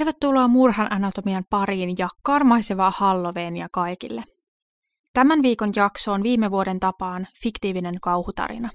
Tervetuloa Murhan anatomian pariin ja karmaisevaa Halloweenia kaikille. Tämän viikon jakso on viime vuoden tapaan fiktiivinen kauhutarina.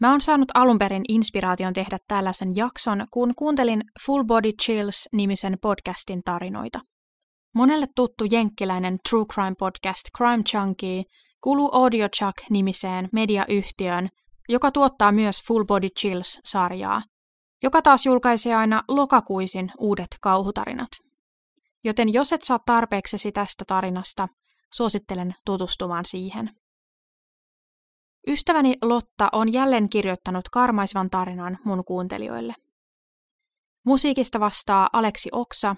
Mä oon saanut alun perin inspiraation tehdä tällaisen jakson, kun kuuntelin Full Body Chills-nimisen podcastin tarinoita. Monelle tuttu jenkkiläinen True Crime podcast Crime Chunky kuuluu Audio Chuck-nimiseen mediayhtiöön, joka tuottaa myös Full Body Chills-sarjaa, joka taas julkaisee aina lokakuisin uudet kauhutarinat. Joten jos et saa tarpeeksesi tästä tarinasta, suosittelen tutustumaan siihen. Ystäväni Lotta on jälleen kirjoittanut karmaisvan tarinan mun kuuntelijoille. Musiikista vastaa Aleksi Oksa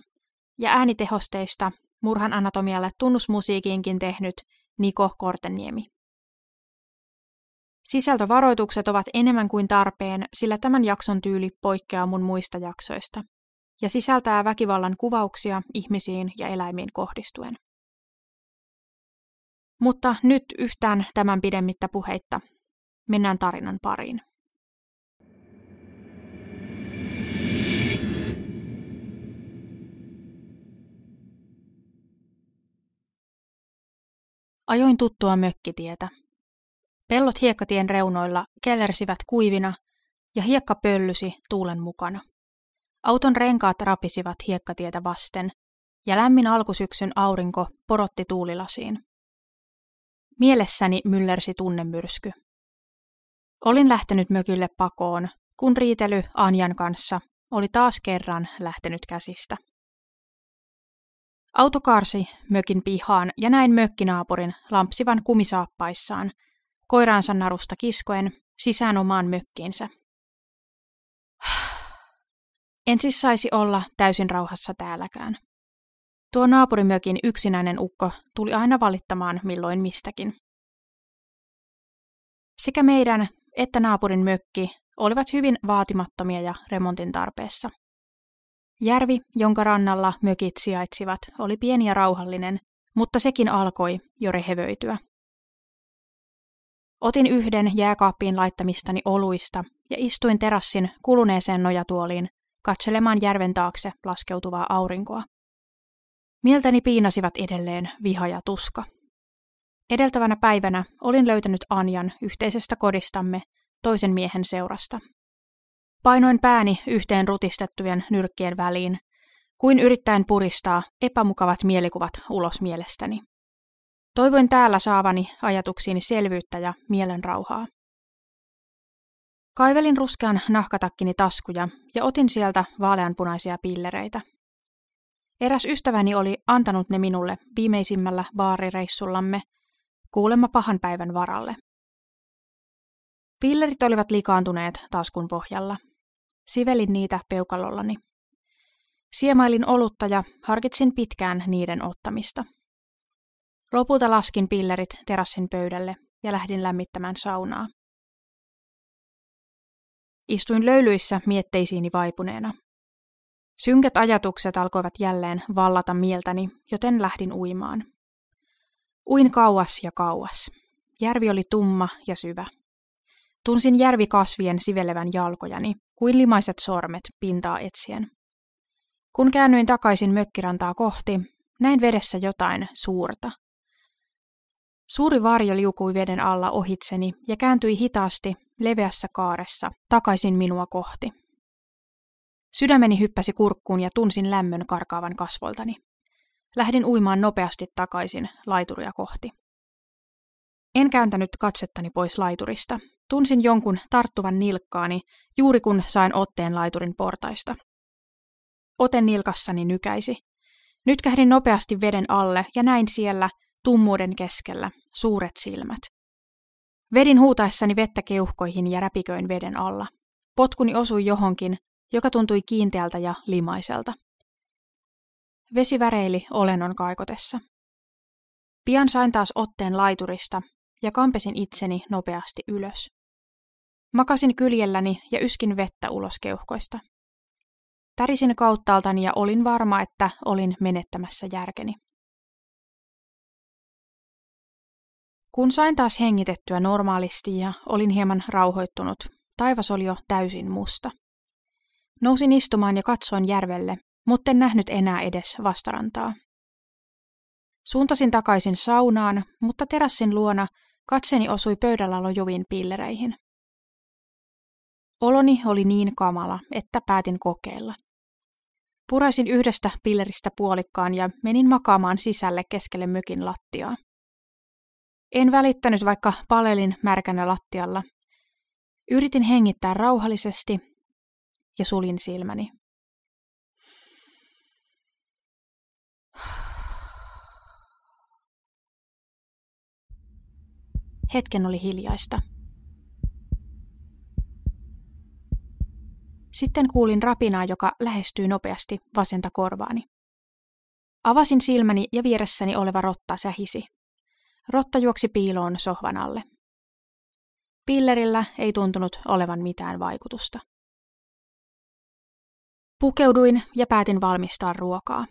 ja äänitehosteista Murhan anatomialle tunnusmusiikiinkin tehnyt Niko Korteniemi. Sisältövaroitukset ovat enemmän kuin tarpeen, sillä tämän jakson tyyli poikkeaa mun muista jaksoista ja sisältää väkivallan kuvauksia ihmisiin ja eläimiin kohdistuen. Mutta nyt yhtään tämän pidemmittä puheitta. Mennään tarinan pariin. Ajoin tuttua mökkitietä. Pellot hiekkatien reunoilla kellersivät kuivina ja hiekka pöllysi tuulen mukana. Auton renkaat rapisivat hiekkatietä vasten ja lämmin alkusyksyn aurinko porotti tuulilasiin. Mielessäni myllersi tunnemyrsky. Olin lähtenyt mökille pakoon, kun riitely Anjan kanssa oli taas kerran lähtenyt käsistä. Auto karsi mökin pihaan ja näin mökkinaapurin lampsivan kumisaappaissaan koiraansa narusta kiskoen sisään omaan mökkiinsä. En siis saisi olla täysin rauhassa täälläkään. Tuo naapurimökin yksinäinen ukko tuli aina valittamaan milloin mistäkin. Sekä meidän että naapurin mökki olivat hyvin vaatimattomia ja remontin tarpeessa. Järvi, jonka rannalla mökit sijaitsivat, oli pieni ja rauhallinen, mutta sekin alkoi jo rehevöityä. Otin yhden jääkaappiin laittamistani oluista ja istuin terassin kuluneeseen nojatuoliin katselemaan järven taakse laskeutuvaa aurinkoa. Mieltäni piinasivat edelleen viha ja tuska. Edeltävänä päivänä olin löytänyt Anjan yhteisestä kodistamme toisen miehen seurasta. Painoin pääni yhteen rutistettujen nyrkkien väliin, kuin yrittäen puristaa epämukavat mielikuvat ulos mielestäni. Toivoin täällä saavani ajatuksiini selvyyttä ja mielenrauhaa. Kaivelin ruskean nahkatakkini taskuja ja otin sieltä vaaleanpunaisia pillereitä. Eräs ystäväni oli antanut ne minulle viimeisimmällä baarireissullamme kuulemma pahan päivän varalle. Pillerit olivat likaantuneet taskun pohjalla. Sivelin niitä peukalollani. Siemailin olutta ja harkitsin pitkään niiden ottamista. Lopulta laskin pillerit terassin pöydälle ja lähdin lämmittämään saunaa. Istuin löylyissä mietteisiini vaipuneena. Synkät ajatukset alkoivat jälleen vallata mieltäni, joten lähdin uimaan. Uin kauas ja kauas. Järvi oli tumma ja syvä. Tunsin järvikasvien sivelevän jalkojani, kuin limaiset sormet pintaa etsien. Kun käännyin takaisin mökkirantaa kohti, näin vedessä jotain suurta – Suuri varjo liukui veden alla ohitseni ja kääntyi hitaasti leveässä kaaressa takaisin minua kohti. Sydämeni hyppäsi kurkkuun ja tunsin lämmön karkaavan kasvoltani. Lähdin uimaan nopeasti takaisin laituria kohti. En kääntänyt katsettani pois laiturista. Tunsin jonkun tarttuvan nilkkaani juuri kun sain otteen laiturin portaista. Ote nilkassani nykäisi. Nyt kähdin nopeasti veden alle ja näin siellä, tummuuden keskellä, suuret silmät. Vedin huutaessani vettä keuhkoihin ja räpiköin veden alla. Potkuni osui johonkin, joka tuntui kiinteältä ja limaiselta. Vesi väreili olennon kaikotessa. Pian sain taas otteen laiturista ja kampesin itseni nopeasti ylös. Makasin kyljelläni ja yskin vettä ulos keuhkoista. Tärisin kauttaaltani ja olin varma, että olin menettämässä järkeni. Kun sain taas hengitettyä normaalisti ja olin hieman rauhoittunut, taivas oli jo täysin musta. Nousin istumaan ja katsoin järvelle, mutta en nähnyt enää edes vastarantaa. Suuntasin takaisin saunaan, mutta terassin luona katseni osui pöydällä lojuviin pillereihin. Oloni oli niin kamala, että päätin kokeilla. Puraisin yhdestä pilleristä puolikkaan ja menin makaamaan sisälle keskelle mökin lattiaa. En välittänyt, vaikka palelin märkänä lattialla. Yritin hengittää rauhallisesti ja sulin silmäni. Hetken oli hiljaista. Sitten kuulin rapinaa, joka lähestyi nopeasti vasenta korvaani. Avasin silmäni ja vieressäni oleva rotta sähisi. Rotta juoksi piiloon sohvan alle. Pillerillä ei tuntunut olevan mitään vaikutusta. Pukeuduin ja päätin valmistaa ruokaa.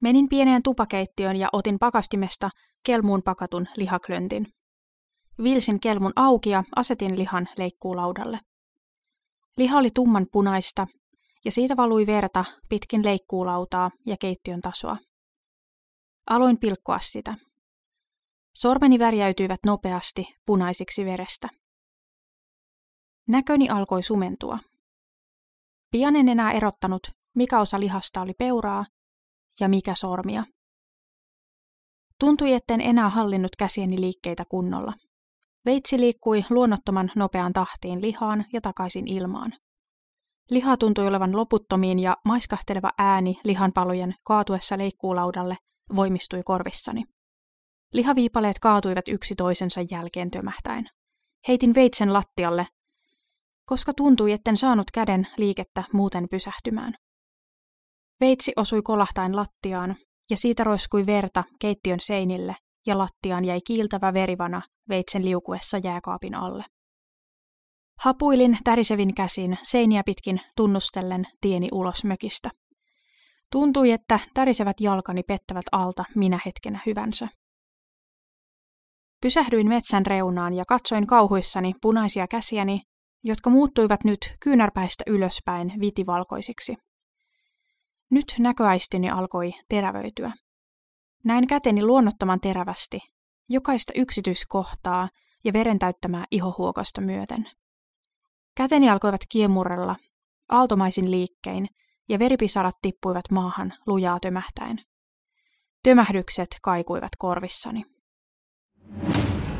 Menin pieneen tupakeittiöön ja otin pakastimesta kelmuun pakatun lihaklöntin. Vilsin kelmun auki ja asetin lihan leikkuulaudalle. Liha oli tumman punaista ja siitä valui verta pitkin leikkuulautaa ja keittiön tasoa. Aloin pilkkoa sitä. Sormeni värjäytyivät nopeasti punaisiksi verestä. Näköni alkoi sumentua. Pian en enää erottanut, mikä osa lihasta oli peuraa ja mikä sormia. Tuntui, etten enää hallinnut käsieni liikkeitä kunnolla. Veitsi liikkui luonnottoman nopeaan tahtiin lihaan ja takaisin ilmaan. Liha tuntui olevan loputtomiin ja maiskahteleva ääni lihanpalojen kaatuessa leikkuulaudalle voimistui korvissani. Lihaviipaleet kaatuivat yksi toisensa jälkeen tömähtäen. Heitin veitsen lattialle, koska tuntui, etten saanut käden liikettä muuten pysähtymään. Veitsi osui kolahtain lattiaan, ja siitä roiskui verta keittiön seinille, ja lattiaan jäi kiiltävä verivana veitsen liukuessa jääkaapin alle. Hapuilin tärisevin käsin seiniä pitkin tunnustellen tieni ulos mökistä. Tuntui, että tärisevät jalkani pettävät alta minä hetkenä hyvänsä. Pysähdyin metsän reunaan ja katsoin kauhuissani punaisia käsiäni, jotka muuttuivat nyt kyynärpäistä ylöspäin vitivalkoisiksi. Nyt näköaistini alkoi terävöityä. Näin käteni luonnottoman terävästi, jokaista yksityiskohtaa ja veren täyttämää ihohuokosta myöten. Käteni alkoivat kiemurrella, aaltomaisin liikkein, ja veripisarat tippuivat maahan lujaa tömähtäen. Tömähdykset kaikuivat korvissani.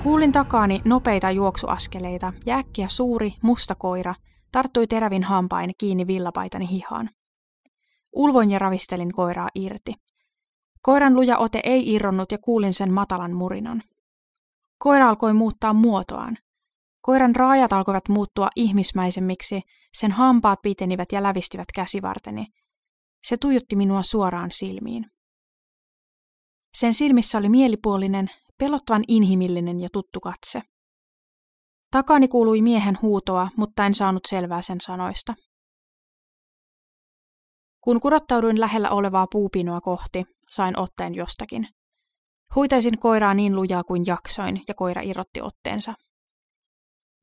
Kuulin takaani nopeita juoksuaskeleita ja äkkiä suuri, musta koira tarttui terävin hampain kiinni villapaitani hihaan. Ulvoin ja ravistelin koiraa irti. Koiran luja ote ei irronnut ja kuulin sen matalan murinan. Koira alkoi muuttaa muotoaan. Koiran raajat alkoivat muuttua ihmismäisemmiksi, sen hampaat pitenivät ja lävistivät käsivarteni. Se tuijotti minua suoraan silmiin. Sen silmissä oli mielipuolinen, pelottavan inhimillinen ja tuttu katse. Takani kuului miehen huutoa, mutta en saanut selvää sen sanoista. Kun kurottauduin lähellä olevaa puupinoa kohti, sain otteen jostakin. Huitaisin koiraa niin lujaa kuin jaksoin, ja koira irrotti otteensa.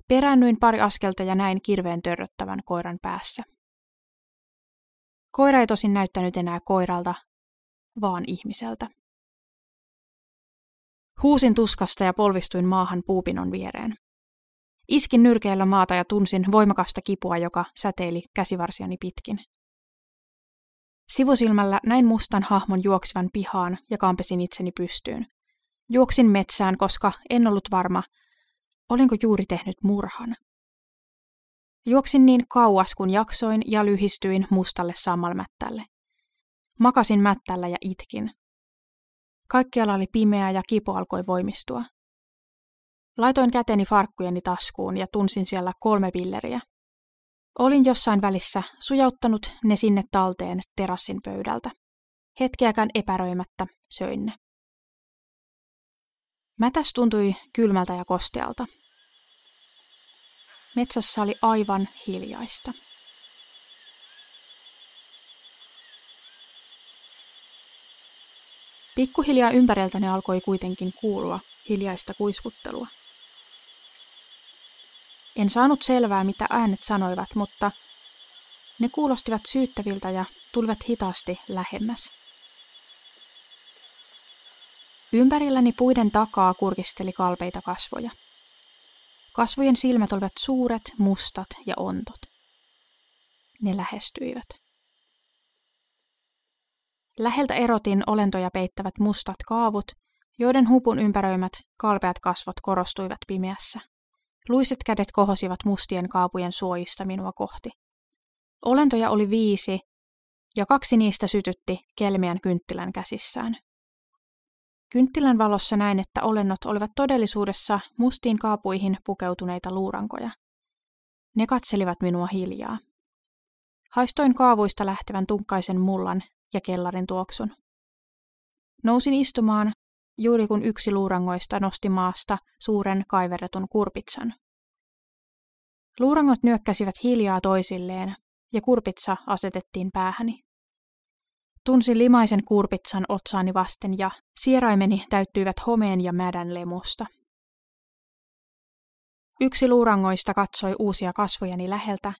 Peräännyin pari askelta ja näin kirveen törröttävän koiran päässä. Koira ei tosin näyttänyt enää koiralta, vaan ihmiseltä. Huusin tuskasta ja polvistuin maahan puupinon viereen. Iskin nyrkeillä maata ja tunsin voimakasta kipua, joka säteili käsivarsiani pitkin. Sivusilmällä näin mustan hahmon juoksivan pihaan ja kampesin itseni pystyyn. Juoksin metsään, koska en ollut varma, olinko juuri tehnyt murhan. Juoksin niin kauas kun jaksoin ja lyhistyin mustalle sammalmättälle. Makasin mättällä ja itkin. Kaikkialla oli pimeää ja kipu alkoi voimistua. Laitoin käteni farkkujeni taskuun ja tunsin siellä kolme pilleriä. Olin jossain välissä sujauttanut ne sinne talteen terassin pöydältä. Hetkeäkään epäröimättä söin ne. Mätäs tuntui kylmältä ja kostealta. Metsässä oli aivan hiljaista. Pikkuhiljaa ympäriltäni alkoi kuitenkin kuulua hiljaista kuiskuttelua. En saanut selvää, mitä äänet sanoivat, mutta ne kuulostivat syyttäviltä ja tulivat hitaasti lähemmäs. Ympärilläni puiden takaa kurkisteli kalpeita kasvoja. Kasvojen silmät olivat suuret, mustat ja ontot. Ne lähestyivät. Läheltä erotin olentoja peittävät mustat kaavut, joiden hupun ympäröimät kalpeat kasvot korostuivat pimeässä. Luiset kädet kohosivat mustien kaapujen suojista minua kohti. Olentoja oli viisi, ja kaksi niistä sytytti kelmeän kynttilän käsissään. Kynttilän valossa näin, että olennot olivat todellisuudessa mustiin kaapuihin pukeutuneita luurankoja. Ne katselivat minua hiljaa. Haistoin kaavuista lähtevän tunkkaisen mullan ja kellarin tuoksun. Nousin istumaan, juuri kun yksi luurangoista nosti maasta suuren kaiverretun kurpitsan. Luurangot nyökkäsivät hiljaa toisilleen, ja kurpitsa asetettiin päähäni. Tunsin limaisen kurpitsan otsaani vasten ja sieraimeni täyttyivät homeen ja mädän lemusta. Yksi luurangoista katsoi uusia kasvojani läheltä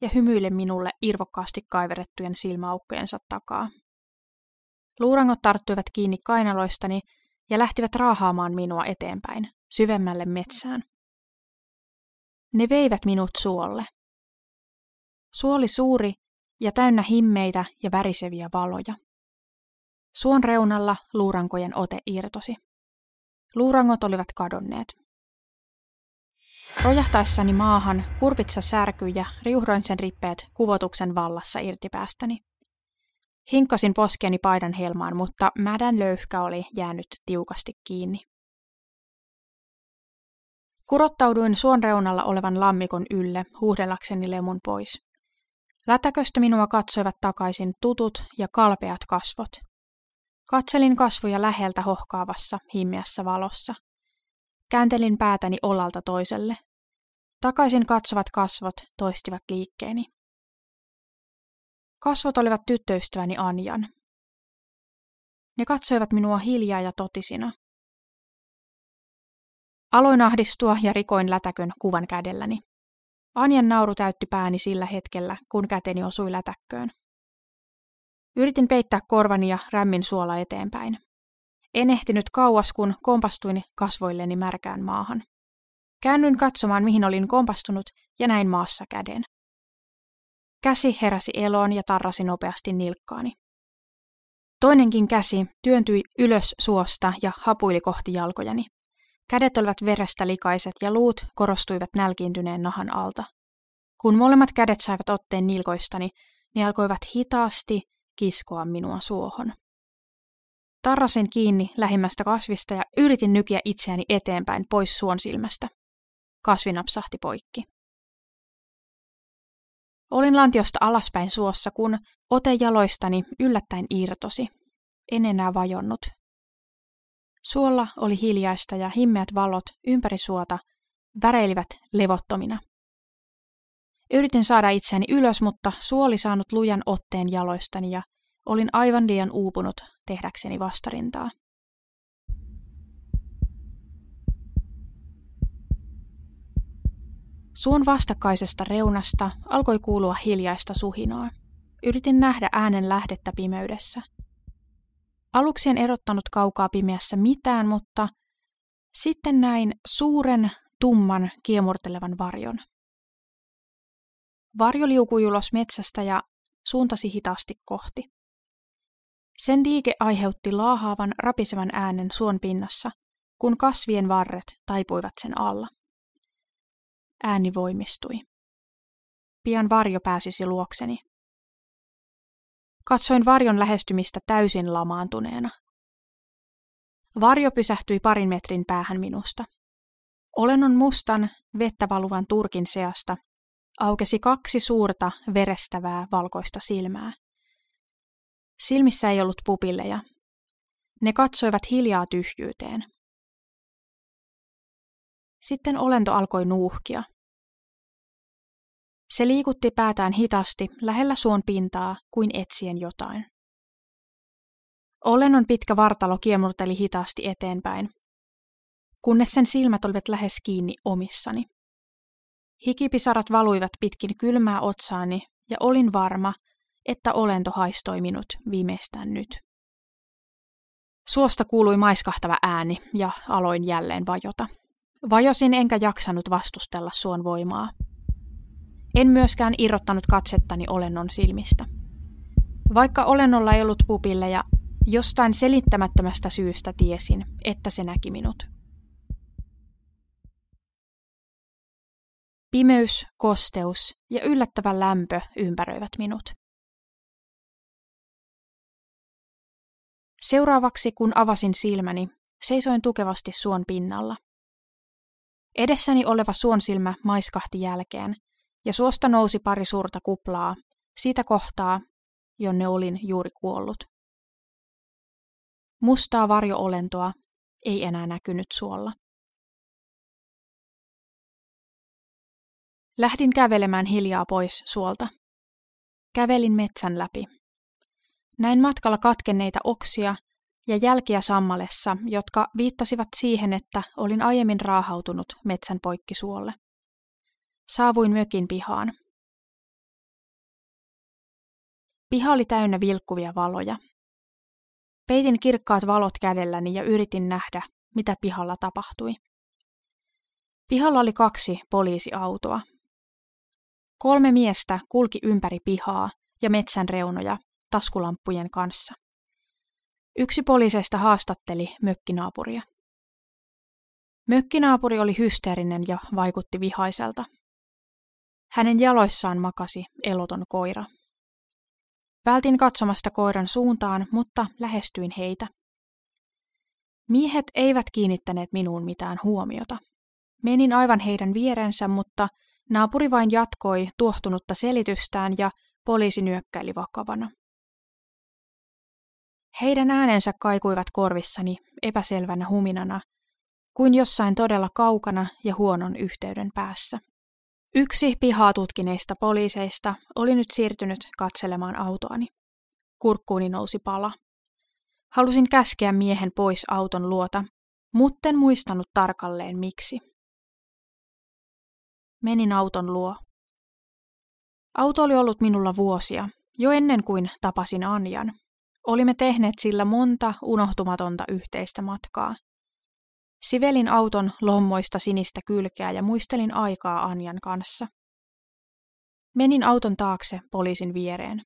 ja hymyille minulle irvokkaasti kaiverettujen silmäaukkojensa takaa. Luurangot tarttuivat kiinni kainaloistani ja lähtivät raahaamaan minua eteenpäin, syvemmälle metsään. Ne veivät minut suolle. Suoli suuri ja täynnä himmeitä ja väriseviä valoja. Suon reunalla luurankojen ote irtosi. Luurangot olivat kadonneet. Rojahtaessani maahan kurpitsa särkyi ja riuhdoin sen rippeet kuvotuksen vallassa irti päästäni. Hinkkasin poskeni paidan helmaan, mutta mädän löyhkä oli jäänyt tiukasti kiinni. Kurottauduin suon reunalla olevan lammikon ylle huuhdellakseni lemun pois. Lätäköstä minua katsoivat takaisin tutut ja kalpeat kasvot. Katselin kasvoja läheltä hohkaavassa, himmeässä valossa. Kääntelin päätäni olalta toiselle. Takaisin katsovat kasvot toistivat liikkeeni. Kasvot olivat tyttöystäväni Anjan. Ne katsoivat minua hiljaa ja totisina. Aloin ahdistua ja rikoin lätäkön kuvan kädelläni. Anjan nauru täytti pääni sillä hetkellä, kun käteni osui lätäkköön. Yritin peittää korvani ja rämmin suola eteenpäin. En ehtinyt kauas, kun kompastuin kasvoilleni märkään maahan. Käännyin katsomaan, mihin olin kompastunut, ja näin maassa käden. Käsi heräsi eloon ja tarrasi nopeasti nilkkaani. Toinenkin käsi työntyi ylös suosta ja hapuili kohti jalkojani. Kädet olivat verestä likaiset ja luut korostuivat nälkiintyneen nahan alta. Kun molemmat kädet saivat otteen nilkoistani, ne alkoivat hitaasti kiskoa minua suohon. Tarrasin kiinni lähimmästä kasvista ja yritin nykiä itseäni eteenpäin pois suon silmästä. Kasvi napsahti poikki. Olin lantiosta alaspäin suossa, kun ote jaloistani yllättäen irtosi. En enää vajonnut. Suolla oli hiljaista ja himmeät valot ympäri suota väreilivät levottomina. Yritin saada itseäni ylös, mutta suoli saanut lujan otteen jaloistani ja olin aivan liian uupunut tehdäkseni vastarintaa. Suun vastakkaisesta reunasta alkoi kuulua hiljaista suhinaa. Yritin nähdä äänen lähdettä pimeydessä. Aluksi en erottanut kaukaa pimeässä mitään, mutta sitten näin suuren, tumman, kiemurtelevan varjon. Varjo liukui ulos metsästä ja suuntasi hitaasti kohti. Sen liike aiheutti laahaavan, rapisevan äänen suon pinnassa, kun kasvien varret taipuivat sen alla. Ääni voimistui. Pian varjo pääsisi luokseni. Katsoin varjon lähestymistä täysin lamaantuneena. Varjo pysähtyi parin metrin päähän minusta. Olennon mustan, vettä valuvan turkin seasta aukesi kaksi suurta, verestävää, valkoista silmää. Silmissä ei ollut pupilleja. Ne katsoivat hiljaa tyhjyyteen. Sitten olento alkoi nuuhkia. Se liikutti päätään hitaasti lähellä suon pintaa kuin etsien jotain. Olennon pitkä vartalo kiemurteli hitaasti eteenpäin, kunnes sen silmät olivat lähes kiinni omissani. Hikipisarat valuivat pitkin kylmää otsaani ja olin varma, että olento haistoi minut viimeistään nyt. Suosta kuului maiskahtava ääni ja aloin jälleen vajota. Vajosin enkä jaksanut vastustella suon voimaa. En myöskään irrottanut katsettani olennon silmistä. Vaikka olennolla ei ollut pupilleja, jostain selittämättömästä syystä tiesin, että se näki minut. Pimeys, kosteus ja yllättävä lämpö ympäröivät minut. Seuraavaksi, kun avasin silmäni, seisoin tukevasti suon pinnalla. Edessäni oleva suonsilmä maiskahti jälkeen, ja suosta nousi pari suurta kuplaa, siitä kohtaa, jonne olin juuri kuollut. Mustaa varjoolentoa ei enää näkynyt suolla. Lähdin kävelemään hiljaa pois suolta. Kävelin metsän läpi. Näin matkalla katkenneita oksia ja jälkiä sammalessa, jotka viittasivat siihen, että olin aiemmin raahautunut metsän poikkisuolle. Saavuin mökin pihaan. Piha oli täynnä vilkkuvia valoja. Peitin kirkkaat valot kädelläni ja yritin nähdä, mitä pihalla tapahtui. Pihalla oli kaksi poliisiautoa. Kolme miestä kulki ympäri pihaa ja metsän reunoja taskulamppujen kanssa. Yksi poliiseista haastatteli mökkinaapuria. Mökkinaapuri oli hysteerinen ja vaikutti vihaiselta. Hänen jaloissaan makasi eloton koira. Vältin katsomasta koiran suuntaan, mutta lähestyin heitä. Miehet eivät kiinnittäneet minuun mitään huomiota. Menin aivan heidän vierensä, mutta naapuri vain jatkoi tuohtunutta selitystään ja poliisi nyökkäili vakavana. Heidän äänensä kaikuivat korvissani epäselvänä huminana, kuin jossain todella kaukana ja huonon yhteyden päässä. Yksi pihaa tutkineista poliiseista oli nyt siirtynyt katselemaan autoani. Kurkkuuni nousi pala. Halusin käskeä miehen pois auton luota, mutten muistanut tarkalleen miksi. Menin auton luo. Auto oli ollut minulla vuosia, jo ennen kuin tapasin Anjan. Olimme tehneet sillä monta unohtumatonta yhteistä matkaa. Sivelin auton lommoista sinistä kylkeä ja muistelin aikaa Anjan kanssa. Menin auton taakse poliisin viereen.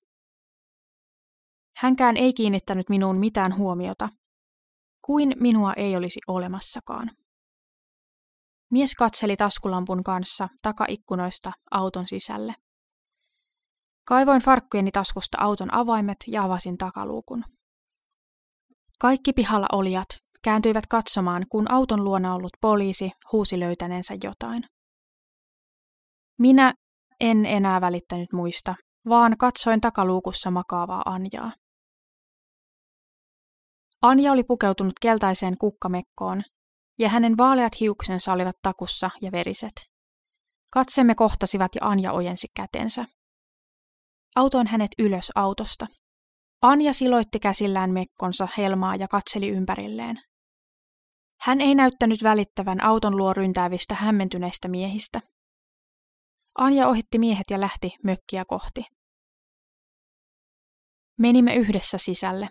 Hänkään ei kiinnittänyt minuun mitään huomiota, kuin minua ei olisi olemassakaan. Mies katseli taskulampun kanssa takaikkunoista auton sisälle. Kaivoin farkkujeni taskusta auton avaimet ja avasin takaluukun. Kaikki pihalla olijat kääntyivät katsomaan, kun auton luona ollut poliisi huusi löytäneensä jotain. Minä en enää välittänyt muista, vaan katsoin takaluukussa makaavaa Anjaa. Anja oli pukeutunut keltaiseen kukkamekkoon, ja hänen vaaleat hiuksensa olivat takussa ja veriset. Katsemme kohtasivat ja Anja ojensi kätensä. Autoin hänet ylös autosta. Anja siloitti käsillään mekkonsa helmaa ja katseli ympärilleen. Hän ei näyttänyt välittävän auton luo ryntäävistä hämmentyneistä miehistä. Anja ohitti miehet ja lähti mökkiä kohti. Menimme yhdessä sisälle.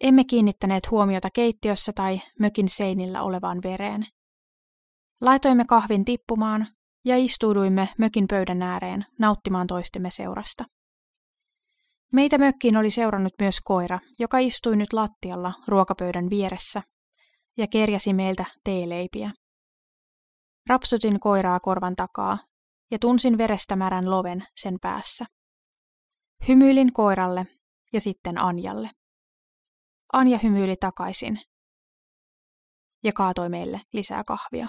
Emme kiinnittäneet huomiota keittiössä tai mökin seinillä olevaan vereen. Laitoimme kahvin tippumaan ja istuuduimme mökin pöydän ääreen nauttimaan toistemme seurasta. Meitä mökkiin oli seurannut myös koira, joka istui nyt lattialla ruokapöydän vieressä ja kerjäsi meiltä teeleipiä. Rapsodin koiraa korvan takaa ja tunsin verestä märän loven sen päässä. Hymyilin koiralle ja sitten Anjalle. Anja hymyili takaisin ja kaatoi meille lisää kahvia.